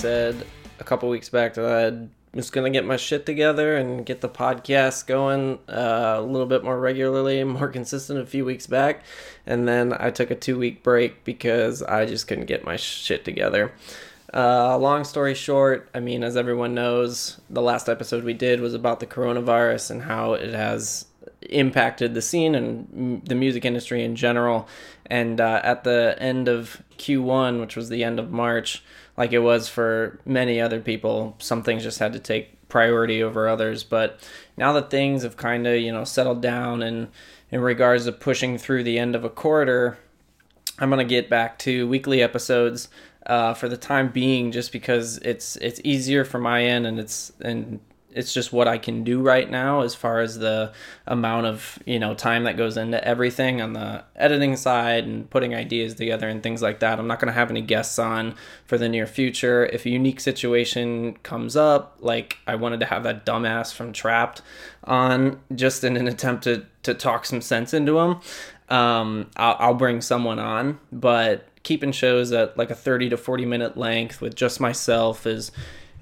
said a couple weeks back that I was going to get my shit together and get the podcast going uh, a little bit more regularly, more consistent a few weeks back. And then I took a two week break because I just couldn't get my shit together. Uh, long story short, I mean, as everyone knows, the last episode we did was about the coronavirus and how it has impacted the scene and the music industry in general. And uh, at the end of Q1, which was the end of March, like it was for many other people, some things just had to take priority over others. But now that things have kind of, you know, settled down and in regards to pushing through the end of a quarter, I'm going to get back to weekly episodes uh, for the time being, just because it's it's easier for my end and it's and it's just what I can do right now as far as the amount of you know time that goes into everything on the editing side and putting ideas together and things like that. I'm not going to have any guests on for the near future. If a unique situation comes up, like I wanted to have that dumbass from Trapped on, just in an attempt to to talk some sense into him, um, I'll, I'll bring someone on, but keeping shows at like a 30 to 40 minute length with just myself is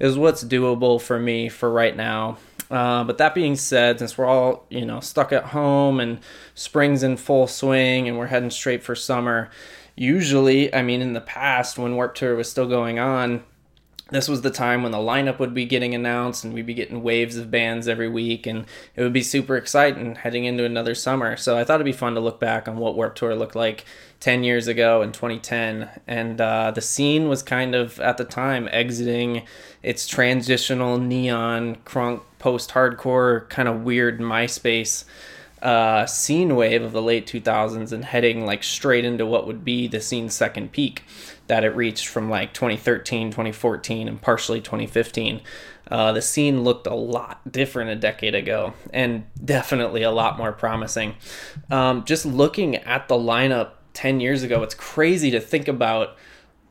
is what's doable for me for right now. Uh, but that being said, since we're all you know stuck at home and spring's in full swing and we're heading straight for summer, usually, I mean, in the past when Warped Tour was still going on, this was the time when the lineup would be getting announced and we'd be getting waves of bands every week and it would be super exciting heading into another summer. So i thought it'd be fun to look back on what warped tour looked like 10 years ago in 2010 and uh, the scene was kind of at the time exiting its transitional neon crunk post-hardcore kind of weird myspace uh, scene wave of the late 2000s and heading like straight into what would be the scene's second peak that it reached from like 2013, 2014, and partially 2015. Uh, the scene looked a lot different a decade ago and definitely a lot more promising. Um, just looking at the lineup 10 years ago, it's crazy to think about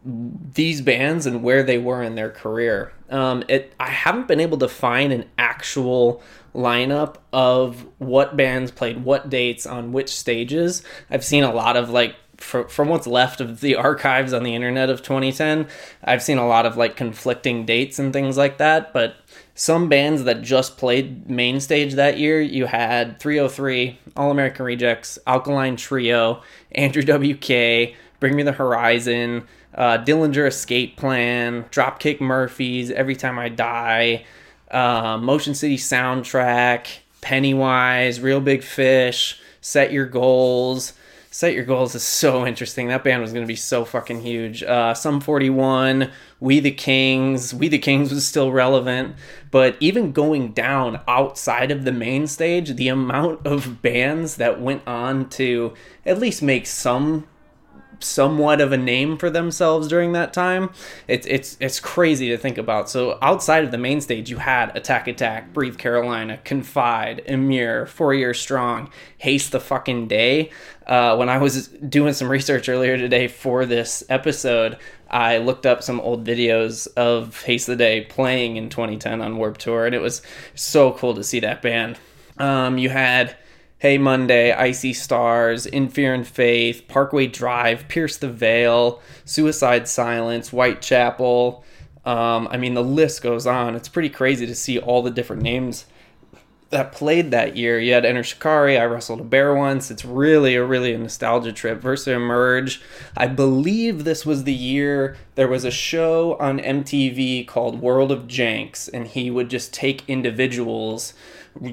these bands and where they were in their career. Um, it I haven't been able to find an actual lineup of what bands played what dates on which stages. I've seen a lot of like from, from what's left of the archives on the internet of 2010, I've seen a lot of like conflicting dates and things like that. But some bands that just played main stage that year, you had 3OH!3, All American Rejects, Alkaline Trio, Andrew WK, Bring Me the Horizon, uh, Dillinger Escape Plan, Dropkick Murphys, Every Time I Die, uh, Motion City Soundtrack, Pennywise, Real Big Fish, Set Your Goals. Set Your Goals is so interesting. That band was going to be so fucking huge. Uh, Sum 41, We the Kings. We the Kings was still relevant. But even going down outside of the main stage, the amount of bands that went on to at least make some somewhat of a name for themselves during that time. It's it's it's crazy to think about. So outside of the main stage, you had Attack Attack, Breathe Carolina, Confide, Emery, Four Year Strong, Haste the fucking Day. Uh, when I was doing some research earlier today for this episode, I looked up some old videos of Haste the Day playing in 2010 on Warped Tour, and it was so cool to see that band. Um, you had Hey Monday, I See Stars, In Fear and Faith, Parkway Drive, Pierce the Veil, Suicide Silence, Whitechapel. Um, I mean, the list goes on. It's pretty crazy to see all the different names that played that year. You had Enter Shikari, I Wrestled a Bear Once. It's really a really a nostalgia trip. Versa Emerge. I believe this was the year there was a show on MTV called World of Jenks, and he would just take individuals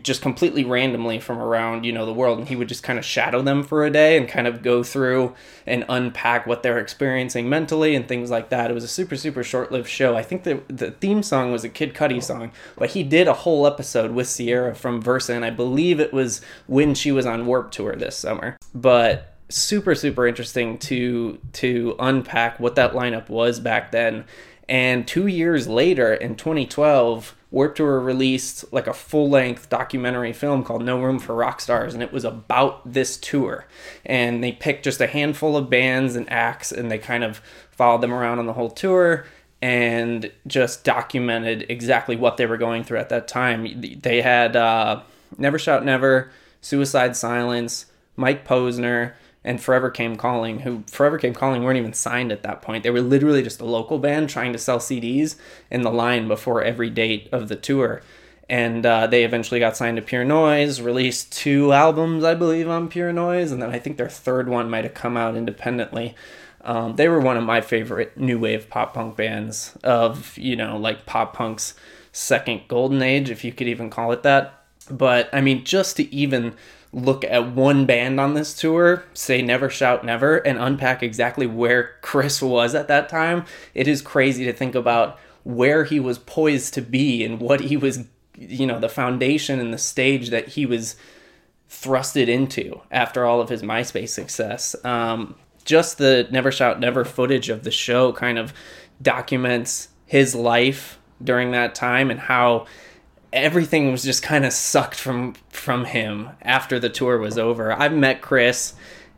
just completely randomly from around you know the world and he would just kind of shadow them for a day and kind of go through and unpack what they're experiencing mentally and things like that. It was a super super short-lived show. I think the, the theme song was a kid cudi song but he did a whole episode with sierra from versa and i believe it was when she was on warp tour this summer. But super super interesting to to unpack what that lineup was back then and two years later in 2012 Warped Tour released like a full length documentary film called No Room for Rock Stars, and it was about this tour. And they picked just a handful of bands and acts, and they kind of followed them around on the whole tour and just documented exactly what they were going through at that time. They had uh, Never Shout Never, Suicide Silence, Mike Posner, and Forever Came Calling, who Forever Came Calling weren't even signed at that point. They were literally just a local band trying to sell CDs in the line before every date of the tour. And uh, they eventually got signed to Pure Noise, released two albums, I believe, on Pure Noise, and then I think their third one might have come out independently. Um, they were one of my favorite new wave pop punk bands of, you know, like pop punk's second golden age, if you could even call it that. But I mean, just to even look at one band on this tour, say Never Shout Never, and unpack exactly where Chris was at that time, it is crazy to think about where he was poised to be and what he was, you know, the foundation and the stage that he was thrusted into after all of his MySpace success. Um, just the Never Shout Never footage of the show kind of documents his life during that time and how everything was just kind of sucked from from him after the tour was over. I've met Chris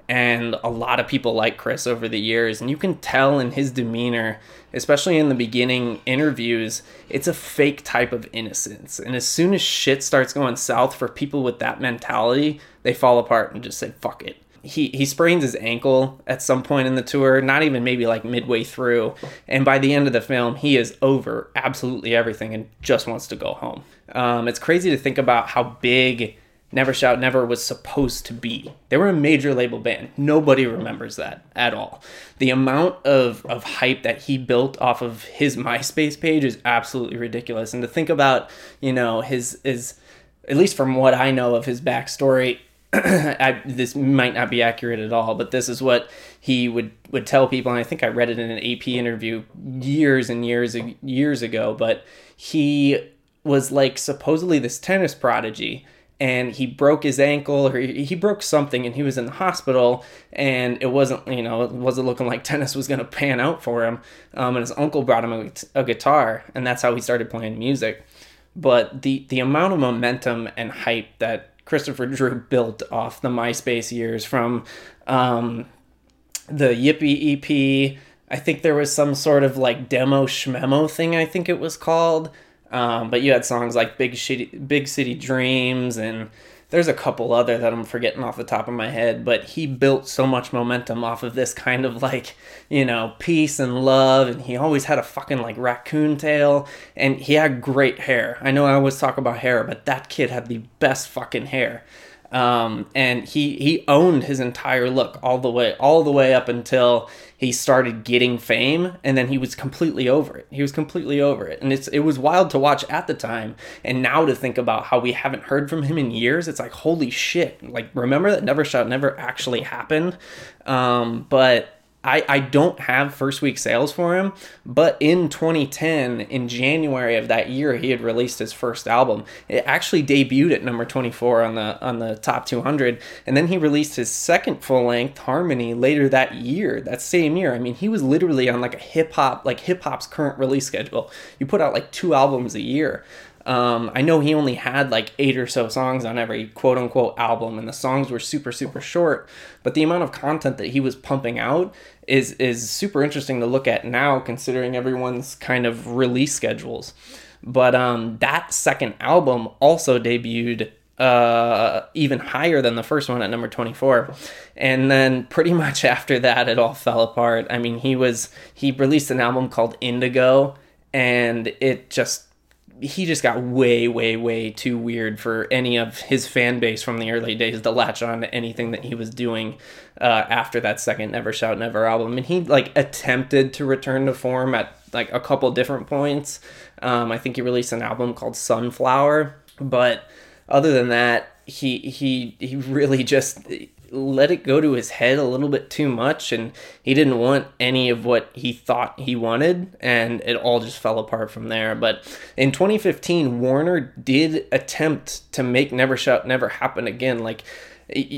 and a lot of people like Chris over the years and you can tell in his demeanor, especially in the beginning interviews, it's a fake type of innocence. And as soon as shit starts going south for people with that mentality, they fall apart and just say fuck it he he sprains his ankle at some point in the tour, not even maybe like midway through, and by the end of the film, he is over absolutely everything and just wants to go home. Um, it's crazy to think about how big Never Shout Never was supposed to be. They were a major label band. Nobody remembers that at all. The amount of, of hype that he built off of his MySpace page is absolutely ridiculous. And to think about, you know, his his at least from what I know of his backstory, I, this might not be accurate at all, but this is what he would, would tell people. And I think I read it in an AP interview years and years years ago. But he was like supposedly this tennis prodigy, and he broke his ankle or he, broke something, and he was in the hospital. And it wasn't you know it wasn't looking like tennis was going to pan out for him. Um, and his uncle brought him a, a guitar, and that's how he started playing music. But the the amount of momentum and hype that Christopher Drew built off the MySpace years from um, the Yippee EP. I think there was some sort of like demo schmemo thing, I think it was called. Um, but you had songs like Big City, Big City Dreams and there's a couple other that I'm forgetting off the top of my head, but he built so much momentum off of this kind of like, you know, peace and love. And he always had a fucking like raccoon tail and he had great hair. I know I always talk about hair, but that kid had the best fucking hair. Um, and he he owned his entire look all the way all the way up until he started getting fame and then he was completely over it. He was completely over it. And it's it was wild to watch at the time and now to think about how we haven't heard from him in years it's like holy shit. Like remember that never shout never actually happened? Um, but I, I don't have first week sales for him, but in 2010, in January of that year, he had released his first album. It actually debuted at number 24 on the on the top 200, and then he released his second full length, Harmony, later that year, that same year. I mean, he was literally on like a hip hop, like hip hop's current release schedule. You put out like two albums a year. Um, I know he only had like eight or so songs on every quote unquote album, and the songs were super, super short. But the amount of content that he was pumping out is is super interesting to look at now, considering everyone's kind of release schedules. But um, that second album also debuted uh, even higher than the first one at number 24. And then pretty much after that, it all fell apart. I mean, he was, he released an album called Indigo, and it just he just got way, way, way too weird for any of his fan base from the early days to latch on to anything that he was doing uh, after that second Never Shout Never album. And he like attempted to return to form at like a couple different points. Um, I think he released an album called Sunflower, but other than that, he he he really just let it go to his head a little bit too much and he didn't want any of what he thought he wanted and it all just fell apart from there. But in 2015 warner did attempt to make never shout never happen again. Like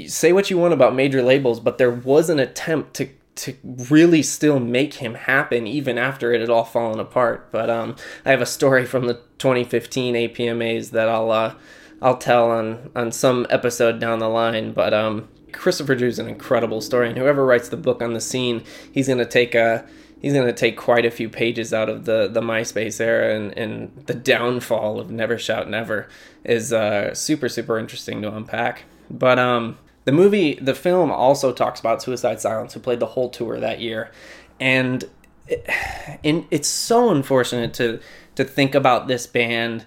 say what you want about major labels but there was an attempt to to really still make him happen even after it had all fallen apart. But um i have a story from the 2015 apmas that i'll uh I'll tell on on some episode down the line. But um, Christopher Drew's an incredible story, and whoever writes the book on the scene, he's going to take a he's going to take quite a few pages out of the the MySpace era, and and the downfall of Never Shout Never is uh, super super interesting to unpack. But um, The movie, the film also talks about Suicide Silence, who played the whole tour that year, and it, and it's so unfortunate to to think about this band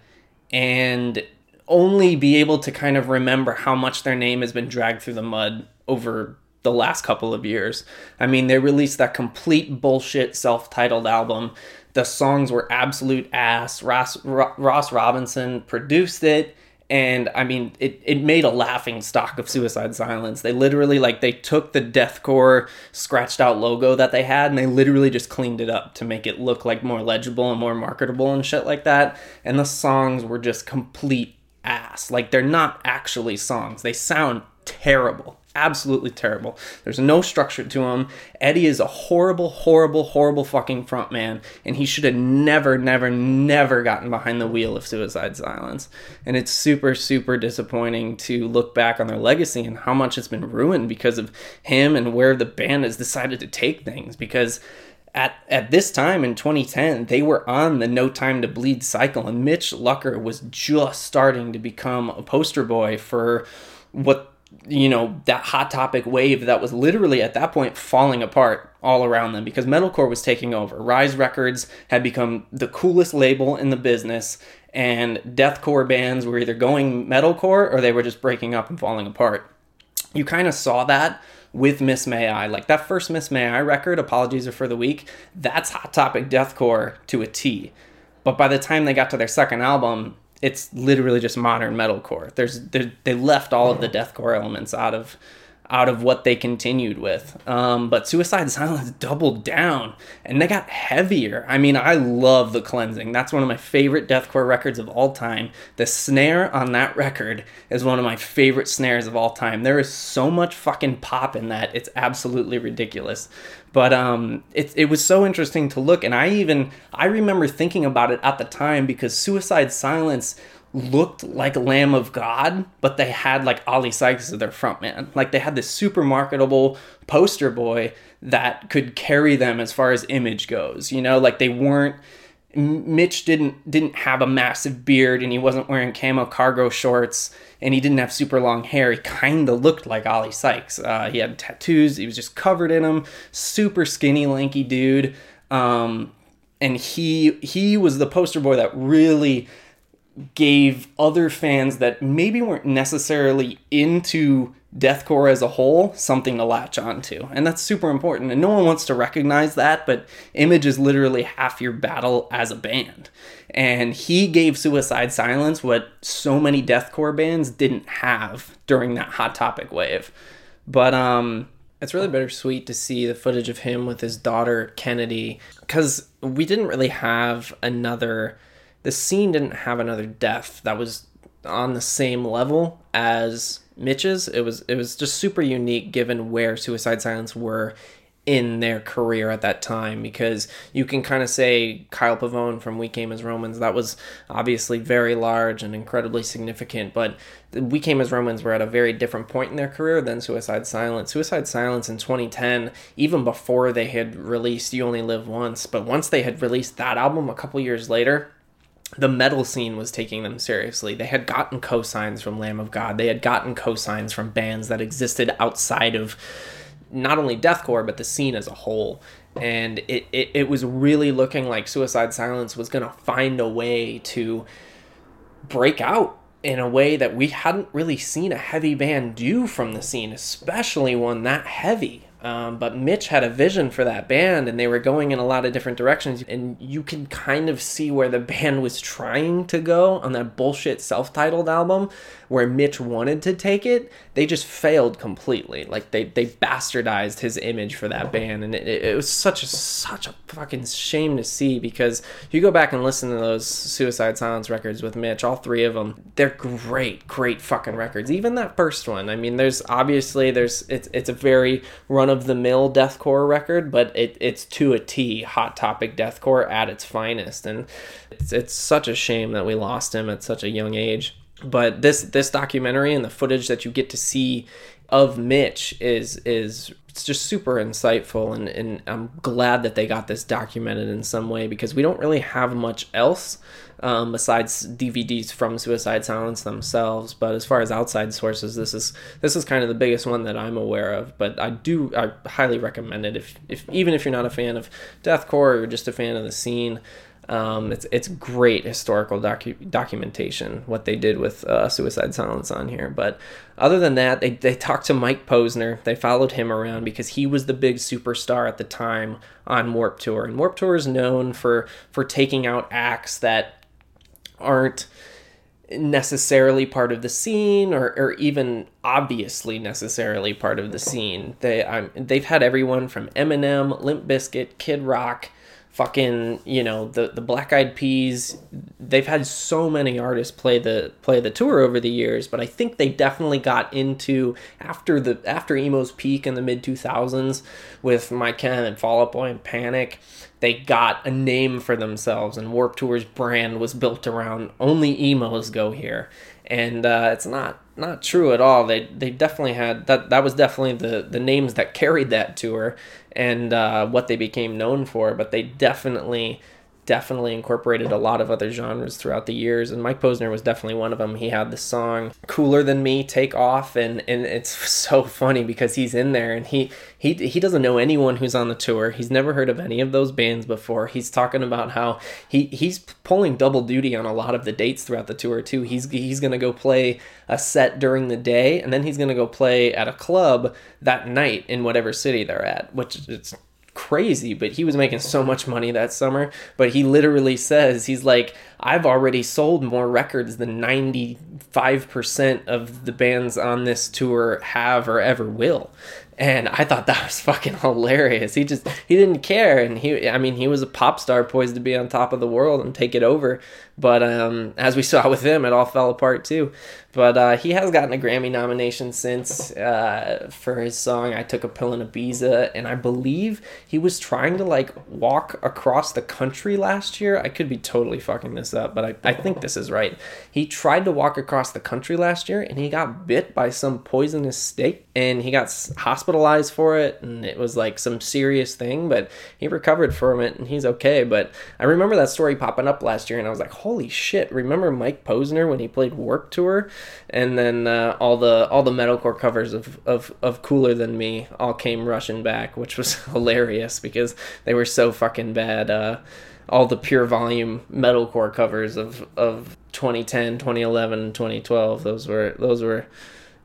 and only be able to kind of remember how much their name has been dragged through the mud over the last couple of years. I mean, they released that complete bullshit self-titled album. The songs were absolute ass. Ross, Ross Robinson produced it and I mean it, it made a laughing stock of Suicide Silence. They literally like they took the deathcore scratched out logo that they had and they literally just cleaned it up to make it look like more legible and more marketable and shit like that. And the songs were just complete ass. Like they're not actually songs. They sound terrible absolutely terrible. There's no structure to them. Eddie is a horrible, horrible, horrible fucking frontman, and he should have never, never, never gotten behind the wheel of Suicide Silence. And it's super, super disappointing to look back on their legacy and how much it's been ruined because of him and where the band has decided to take things. Because at at this time in 2010, they were on the No Time to Bleed cycle, and Mitch Lucker was just starting to become a poster boy for what you know that hot topic wave that was literally at that point falling apart all around them because metalcore was taking over. Rise records had become the coolest label in the business and deathcore bands were either going metalcore or they were just breaking up and falling apart. You kind of saw that with Miss May I. Like that first Miss May I record, Apologies Are for the Weak, that's Hot Topic Deathcore to a T. But by the time they got to their second album, it's literally just modern metalcore. There's they left all of the deathcore elements out of out of what they continued with. Um, but Suicide Silence doubled down and they got heavier. I mean, I love The Cleansing. That's one of my favorite deathcore records of all time. The snare on that record is one of my favorite snares of all time. There is so much fucking pop in that. It's absolutely ridiculous. But um, it, it was so interesting to look. And I even, I remember thinking about it at the time because Suicide Silence looked like Lamb of God, but they had like Oli Sykes as their frontman. Like they had this super marketable poster boy that could carry them as far as image goes. You know, like they weren't. Mitch didn't didn't have a massive beard and he wasn't wearing camo cargo shorts and he didn't have super long hair. He kind of looked like Oli Sykes. Uh, he had tattoos. He was just covered in them. Super skinny, lanky dude. Um, and he he was the poster boy that really gave other fans that maybe weren't necessarily into deathcore as a whole something to latch onto. And that's super important. And no one wants to recognize that but image is literally half your battle as a band. And he gave suicide silence what so many deathcore bands didn't have during that hot topic wave. But um it's really bittersweet to see the footage of him with his daughter Kennedy because we didn't really have another the scene didn't have another death that was on the same level as Mitch's. It was it was just super unique given where Suicide Silence were in their career at that time because you can kind of say Kyle Pavone from We Came as Romans that was obviously very large and incredibly significant but We Came as Romans were at a very different point in their career than Suicide Silence Suicide Silence in 2010 even before they had released You Only Live Once but once they had released that album a couple years later the metal scene was taking them seriously. They had gotten cosigns from Lamb of God. They had gotten cosigns from bands that existed outside of not only deathcore but the scene as a whole. And it, it, it was really looking like Suicide Silence was going to find a way to break out in a way that we hadn't really seen a heavy band do from the scene, especially one that heavy. Um, but Mitch had a vision for that band and they were going in a lot of different directions. And you can kind of see where the band was trying to go on that bullshit self titled album where Mitch wanted to take it. They just failed completely. Like they, they bastardized his image for that band. And it, it was such a, such a fucking shame to see because you go back and listen to those Suicide Silence records with Mitch, all three of them, they're great, great fucking records. Even that first one. I mean, there's obviously, there's, it's, it's a very run of the mill deathcore record, but it, it's to a T hot topic deathcore at its finest. And it's, it's such a shame that we lost him at such a young age. But this this documentary and the footage that you get to see of Mitch is is it's just super insightful and, and i'm glad that they got this documented in some way because we don't really have much else um, besides dvds from suicide silence themselves but as far as outside sources this is this is kind of the biggest one that i'm aware of but i do i highly recommend it if, if even if you're not a fan of deathcore or just a fan of the scene um, it's it's great historical docu- documentation what they did with uh, Suicide Silence on here. But other than that, they they talked to Mike Posner. They followed him around because he was the big superstar at the time on Warp Tour, and Warp Tour is known for for taking out acts that aren't necessarily part of the scene or, or even obviously necessarily part of the scene. They um, they've had everyone from Eminem, Limp Bizkit, Kid Rock fucking you know the the black eyed peas they've had so many artists play the play the tour over the years but i think they definitely got into after the after emo's peak in the mid 2000s with my Chem and fall out boy and panic they got a name for themselves and warp tour's brand was built around only emos go here. And uh, it's not not true at all. They they definitely had that that was definitely the the names that carried that tour and uh, what they became known for, but they definitely definitely incorporated a lot of other genres throughout the years and Mike Posner was definitely one of them. He had the song Cooler Than Me take off and and it's so funny because he's in there and he he he doesn't know anyone who's on the tour. He's never heard of any of those bands before. He's talking about how he he's pulling double duty on a lot of the dates throughout the tour too. He's he's to go play a set during the day and then he's to go play at a club that night in whatever city they're at, which it's crazy, but he was making so much money that summer. But he literally says, he's like, I've already sold more records than 95% of the bands on this tour have or ever will and I thought that was fucking hilarious. He just he didn't care, and he I mean he was a pop star poised to be on top of the world and take it over, but um, as we saw with him, it all fell apart too. But uh, he has gotten a Grammy nomination since uh, for his song "I Took a Pill in Ibiza," and I believe he was trying to like walk across the country last year. I could be totally fucking this up, but I, I think this is right. He tried to walk across the country last year, and he got bit by some poisonous snake, and he got hospitalized for it, and it was like some serious thing. But he recovered from it, and he's okay. But I remember that story popping up last year, and I was like, holy shit! Remember Mike Posner when he played Warp Tour? and then uh, all the all the metalcore covers of, of of Cooler Than Me all came rushing back, which was hilarious because they were so fucking bad. Uh, all the pure volume metalcore covers of of 2010, 2011, 2012. Those were those were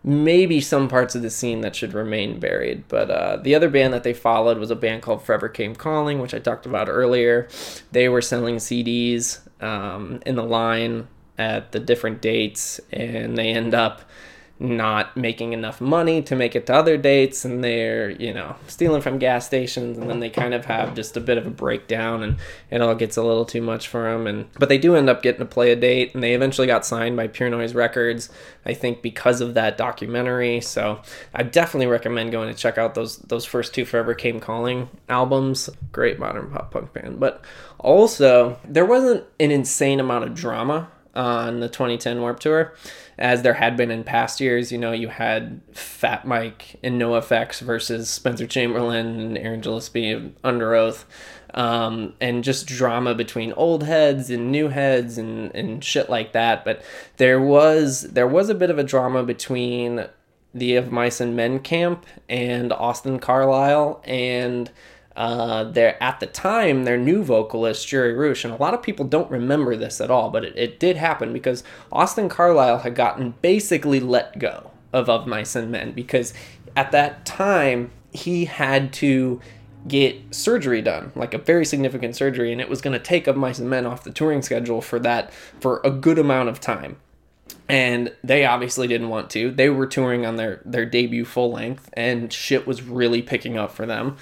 maybe some parts of the scene that should remain buried. But uh, the other band that they followed was a band called Forever Came Calling, which I talked about earlier. They were selling CDs um, in the line at the different dates and they end up not making enough money to make it to other dates and they're you know stealing from gas stations and then they kind of have just a bit of a breakdown and it all gets a little too much for them and but they do end up getting to play a date and they eventually got signed by pure noise records i think because of that documentary so i definitely recommend going to check out those those first two forever came calling albums. Great modern pop punk band but also there wasn't an insane amount of drama on the 2010 Warp Tour, as there had been in past years. You know, you had Fat Mike and NOFX versus Spencer Chamberlain and Aaron Gillespie Underoath, um, and just drama between old heads and new heads and, and shit like that. But there was there was a bit of a drama between the Of Mice and Men camp and Austin Carlile and uh, their at the time their new vocalist Jerry Roush, and a lot of people don't remember this at all, but it, it did happen because Austin Carlile had gotten basically let go of Of Mice and Men because at that time he had to get surgery done, like a very significant surgery, and it was going to take Of Mice and Men off the touring schedule for that for a good amount of time. And they obviously didn't want to. They were touring on their their debut full length, and shit was really picking up for them.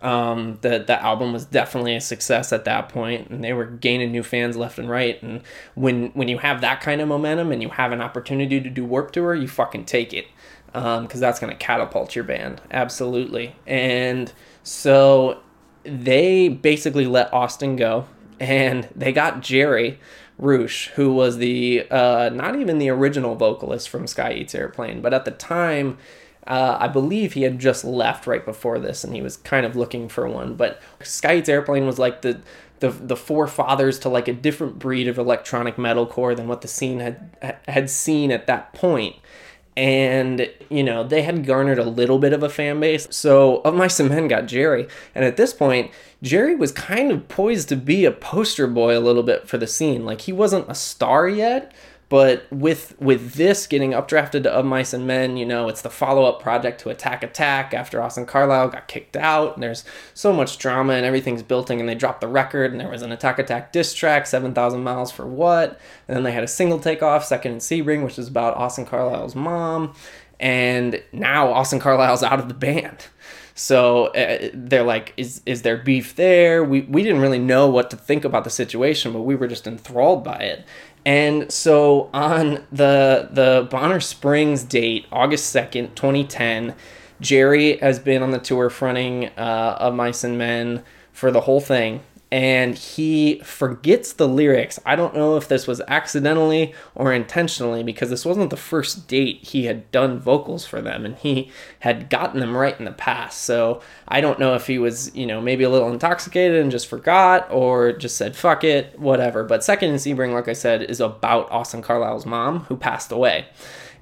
Um, the the album was definitely a success at that point, and they were gaining new fans left and right. And when when you have that kind of momentum and you have an opportunity to do Warp Tour, you fucking take it because um, that's to catapult your band absolutely. And so they basically let Austin go, and they got Jerry Roush, who was the uh, not even the original vocalist from Sky Eats Airplane, but at the time Uh, I believe he had just left right before this, and he was kind of looking for one. But Sky Eats Airplane was like the the the forefathers to like a different breed of electronic metalcore than what the scene had had seen at that point. and you know they had garnered a little bit of a fan base so of my men got jerry and at this point jerry was kind of poised to be a poster boy a little bit for the scene like he wasn't a star yet but with with this getting updrafted to Of Mice and Men, you know, it's the follow up project to Attack Attack after Austin Carlile got kicked out. And there's so much drama and everything's building, and they dropped the record. And there was an Attack Attack diss track, Seven Thousand Miles for What? And then they had a single takeoff, Second in Sebring, which is about Austin Carlile's mom. And now Austin Carlile's out of the band. So uh, they're like, is is there beef there? We we didn't really know what to think about the situation, but we were just enthralled by it. And so on the the Bonner Springs date, August second, twenty ten, Jerry has been on the tour fronting uh, of Mice and Men for the whole thing, and he forgets the lyrics. I don't know if this was accidentally or intentionally because this wasn't the first date he had done vocals for them and he had gotten them right in the past. So I don't know if he was, you know, maybe a little intoxicated and just forgot or just said fuck it, whatever. But Second in Sebring, like I said, is about Austin Carlile's mom who passed away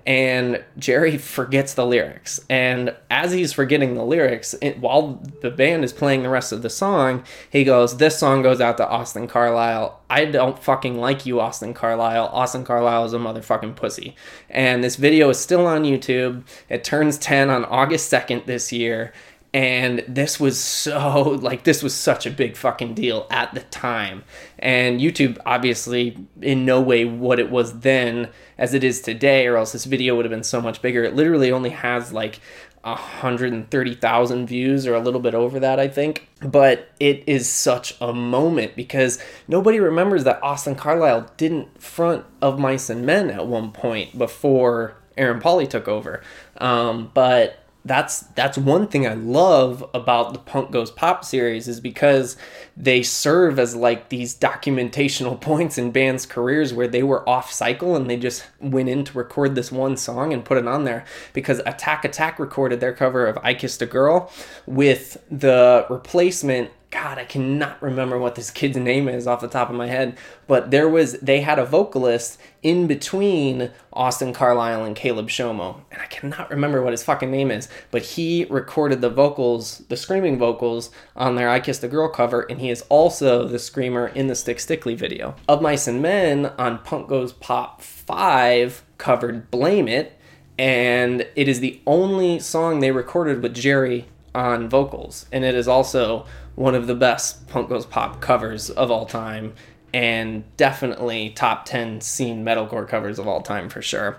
and Jerry forgets the lyrics. And as he's forgetting the lyrics, it, while the band is playing the rest of the song, he goes, This song goes out to Austin Carlile. I don't fucking like you, Austin Carlile. Austin Carlile is a motherfucking pussy. And this video is still on YouTube. It turns 10 on August 2nd this year and this was so like this was such a big fucking deal at the time. And youtube obviously in no way what it was then as it is today or else this video would have been so much bigger. It literally only has like 130,000 views or a little bit over that I think. But it is such a moment because nobody remembers that Austin Carlile didn't front of Mice and Men at one point before Aaron Pauley took over. Um, but that's that's one thing I love about the Punk Goes Pop series is because they serve as like these documentational points in bands' careers where they were off cycle and they just went in to record this one song and put it on there. Because Attack Attack recorded their cover of I Kissed a Girl with the replacement God, I cannot remember what this kid's name is off the top of my head, but there was they had a vocalist in between Austin Carlile and Caleb Shomo, and I cannot remember what his fucking name is, but he recorded the vocals, the screaming vocals on their I Kissed a Girl cover, and he is also the screamer in the Stick Stickly video. Of Mice and Men on Punk Goes Pop 5 covered Blame It, and it is the only song they recorded with Jerry on vocals, and it is also one of the best Punk Goes Pop covers of all time, and definitely top 10 scene metalcore covers of all time for sure.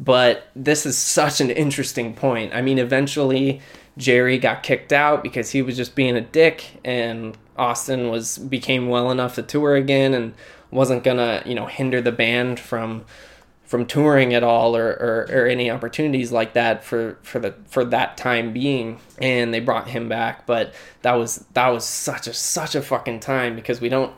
But this is such an interesting point. I mean, eventually Jerry got kicked out because he was just being a dick, and Austin was became well enough to tour again and wasn't gonna, you know, hinder the band from from touring at all or, or, or, any opportunities like that for, for the for that time being and they brought him back but that was that was such a such a fucking time because we don't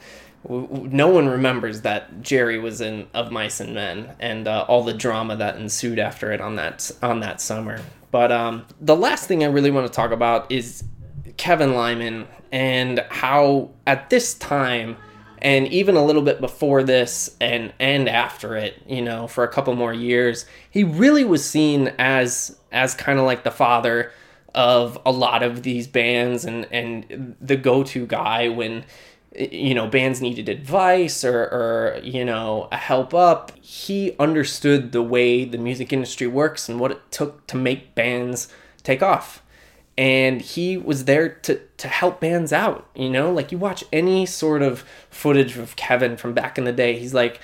no one remembers that Jerry was in Of Mice and Men and uh, all the drama that ensued after it on that on that summer. But um, the last thing I really want to talk about is Kevin Lyman and how at this time and even a little bit before this and and after it you know for a couple more years he really was seen as as kind of like the father of a lot of these bands and and the go-to guy when you know bands needed advice or or you know a help up. He understood the way the music industry works and what it took to make bands take off and he was there to to help bands out you know? Like you watch any sort of footage of kevin from back in the day he's like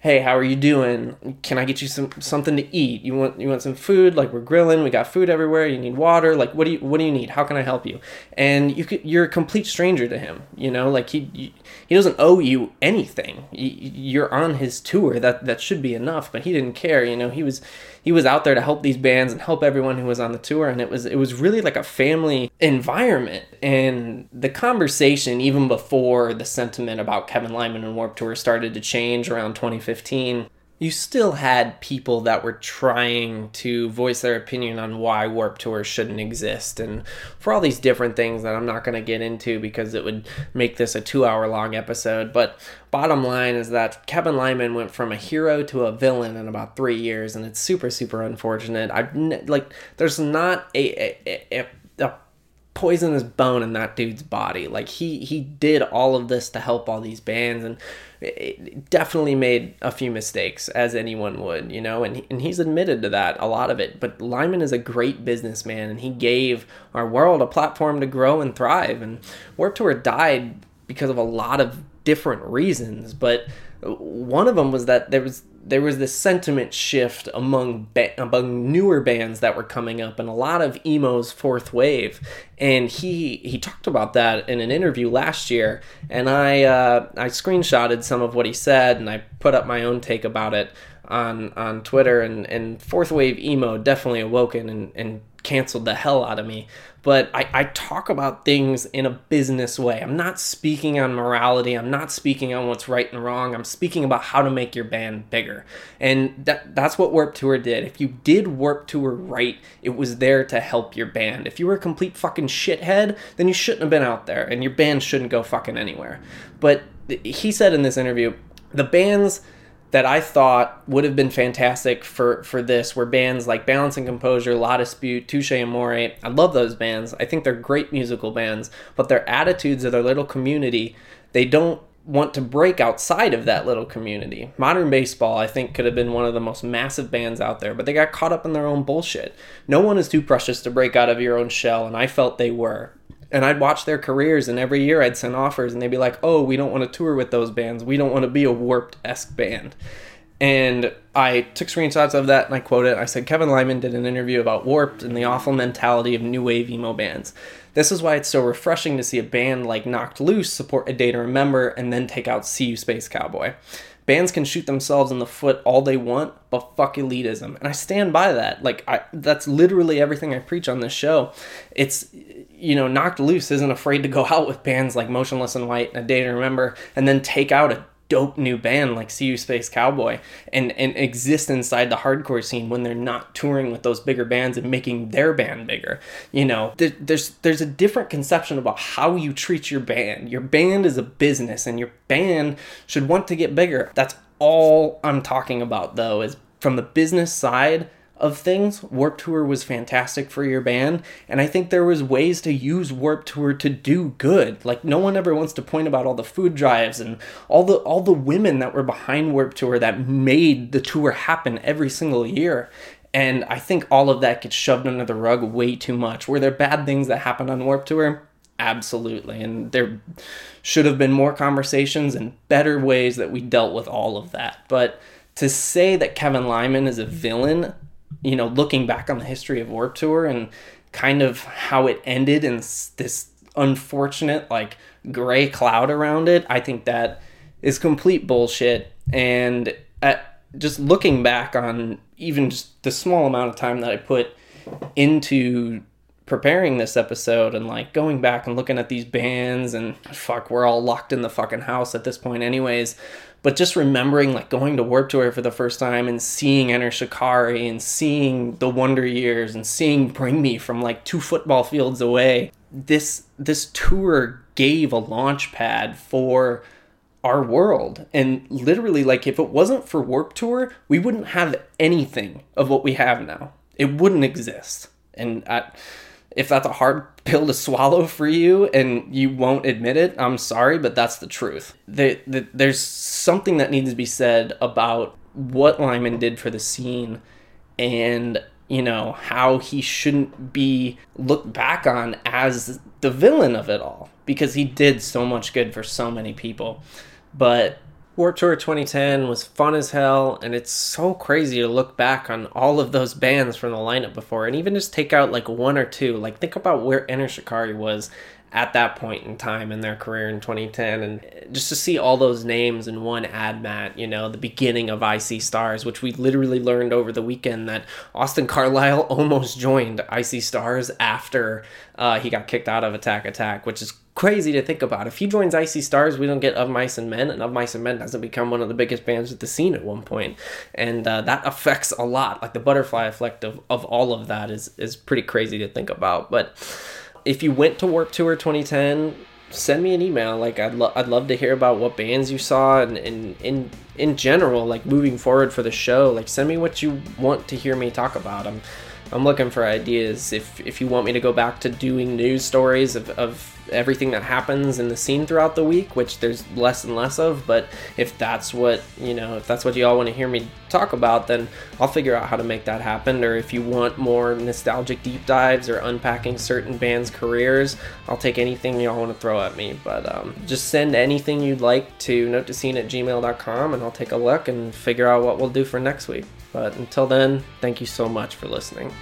hey how are you doing? Can i get you some something to eat? You want you want some food? Like we're grilling we got food everywhere you need water? Like what do you what do you need? How can i help you? And you could, you're a complete stranger to him you know? Like he he doesn't owe you anything. You're on his tour. That that should be enough but he didn't care you know? He was he was out there to help these bands and help everyone who was on the tour and it was it was really like a family environment. And the conversation even before the sentiment about Kevin Lyman and Warped Tour started to change around 2015 you still had people that were trying to voice their opinion on why Warp Tour shouldn't exist and for all these different things that I'm not going to get into because it would make this a two hour long episode. But bottom line is that Kevin Lyman went from a hero to a villain in about three years and it's super, super unfortunate. I like, there's not a, a, a, a poisonous bone in that dude's body. Like he he did all of this to help all these bands and definitely made a few mistakes as anyone would, you know, and and he's admitted to that a lot of it. But Lyman is a great businessman and he gave our world a platform to grow and thrive and Warped Tour died because of a lot of different reasons, but one of them was that there was there was this sentiment shift among ba- among newer bands that were coming up and a lot of emo's fourth wave. And he he talked about that in an interview last year. And i uh, i screenshotted some of what he said and i put up my own take about it on on twitter. And and fourth wave emo definitely awoken and and canceled the hell out of me but I, I talk about things in a business way. I'm not speaking on morality. I'm not speaking on what's right and wrong. I'm speaking about how to make your band bigger. And that that's what Warp Tour did. If you did Warp Tour right, it was there to help your band. If you were a complete fucking shithead, then you shouldn't have been out there and your band shouldn't go fucking anywhere. But he said in this interview, the bands that I thought would have been fantastic for for this were bands like Balance and Composure, La Dispute, Touche Amore. I love those bands. I think they're great musical bands, but their attitudes of their little community, they don't want to break outside of that little community. Modern Baseball, I think, could have been one of the most massive bands out there, but they got caught up in their own bullshit. No one is too precious to break out of your own shell, and I felt they were and I'd watch their careers, and every year I'd send offers, and they'd be like, "Oh, we don't want to tour with those bands. We don't want to be a warped esque band." And I took screenshots of that and I quoted. I said Kevin Lyman did an interview about warped and the awful mentality of new wave emo bands. This is why it's so refreshing to see a band like Knocked Loose support a day to remember and then take out See You Space Cowboy. Bands can shoot themselves in the foot all they want, but fuck elitism. And I stand by that. Like I that's literally everything I preach on this show. It's you know, Knocked Loose isn't afraid to go out with bands like Motionless in White and A Day to Remember and then take out a dope new band like You Space Cowboy and, and exist inside the hardcore scene when they're not touring with those bigger bands and making their band bigger. You know, there, there's there's a different conception about how you treat your band. Your band is a business and your band should want to get bigger. That's all I'm talking about though is from the business side of things, Warp Tour was fantastic for your band, and I think there was ways to use Warp Tour to do good. Like no one ever wants to point about all the food drives and all the all the women that were behind Warp Tour that made the tour happen every single year. And I think all of that gets shoved under the rug way too much. Were there bad things that happened on Warp Tour? Absolutely. And there should have been more conversations and better ways that we dealt with all of that. But to say that Kevin Lyman is a villain you know, looking back on the history of Warp Tour and kind of how it ended and this unfortunate like gray cloud around it, I think that is complete bullshit. And at, just looking back on even just the small amount of time that I put into preparing this episode and like going back and looking at these bands and fuck, we're all locked in the fucking house at this point, anyways. But just remembering like going to Warp Tour for the first time and seeing Enter Shikari and seeing the Wonder Years and seeing Bring Me from like two football fields away. This this tour gave a launch pad for our world. And literally, like, if it wasn't for Warp Tour, we wouldn't have anything of what we have now. It wouldn't exist. And I, if that's a hard pill to swallow for you and you won't admit it, I'm sorry, but that's the truth. The, the, there's something that needs to be said about what Lyman did for the scene and you know how he shouldn't be looked back on as the villain of it all because he did so much good for so many people but Warped Tour 2010 was fun as hell, and it's so crazy to look back on all of those bands from the lineup before, and even just take out like one or two. Like think about where Enter Shikari was at that point in time in their career in 2010 and just to see all those names in one ad mat you know the beginning of I See Stars which we literally learned over the weekend that austin carlile almost joined I See Stars after uh, he got kicked out of attack attack which is crazy to think about. If he joins I See Stars, we don't get Of Mice and Men, and Of Mice and Men doesn't become one of the biggest bands at the scene at one point, and uh, that affects a lot. Like the butterfly effect of, of all of that is is pretty crazy to think about. But if you went to Warp Tour 2010, send me an email. Like I'd lo- I'd love to hear about what bands you saw and, and in in general, like moving forward for the show. Like send me what you want to hear me talk about. I'm I'm looking for ideas. If if you want me to go back to doing news stories of, of everything that happens in the scene throughout the week, which there's less and less of, but if that's what you know, if that's what you all want to hear me talk about, then I'll figure out how to make that happen. Or if you want more nostalgic deep dives or unpacking certain bands' careers, I'll take anything y'all want to throw at me. But um, just send anything you'd like to note to scene at gmail.com and I'll take a look and figure out what we'll do for next week. But until then, thank you so much for listening.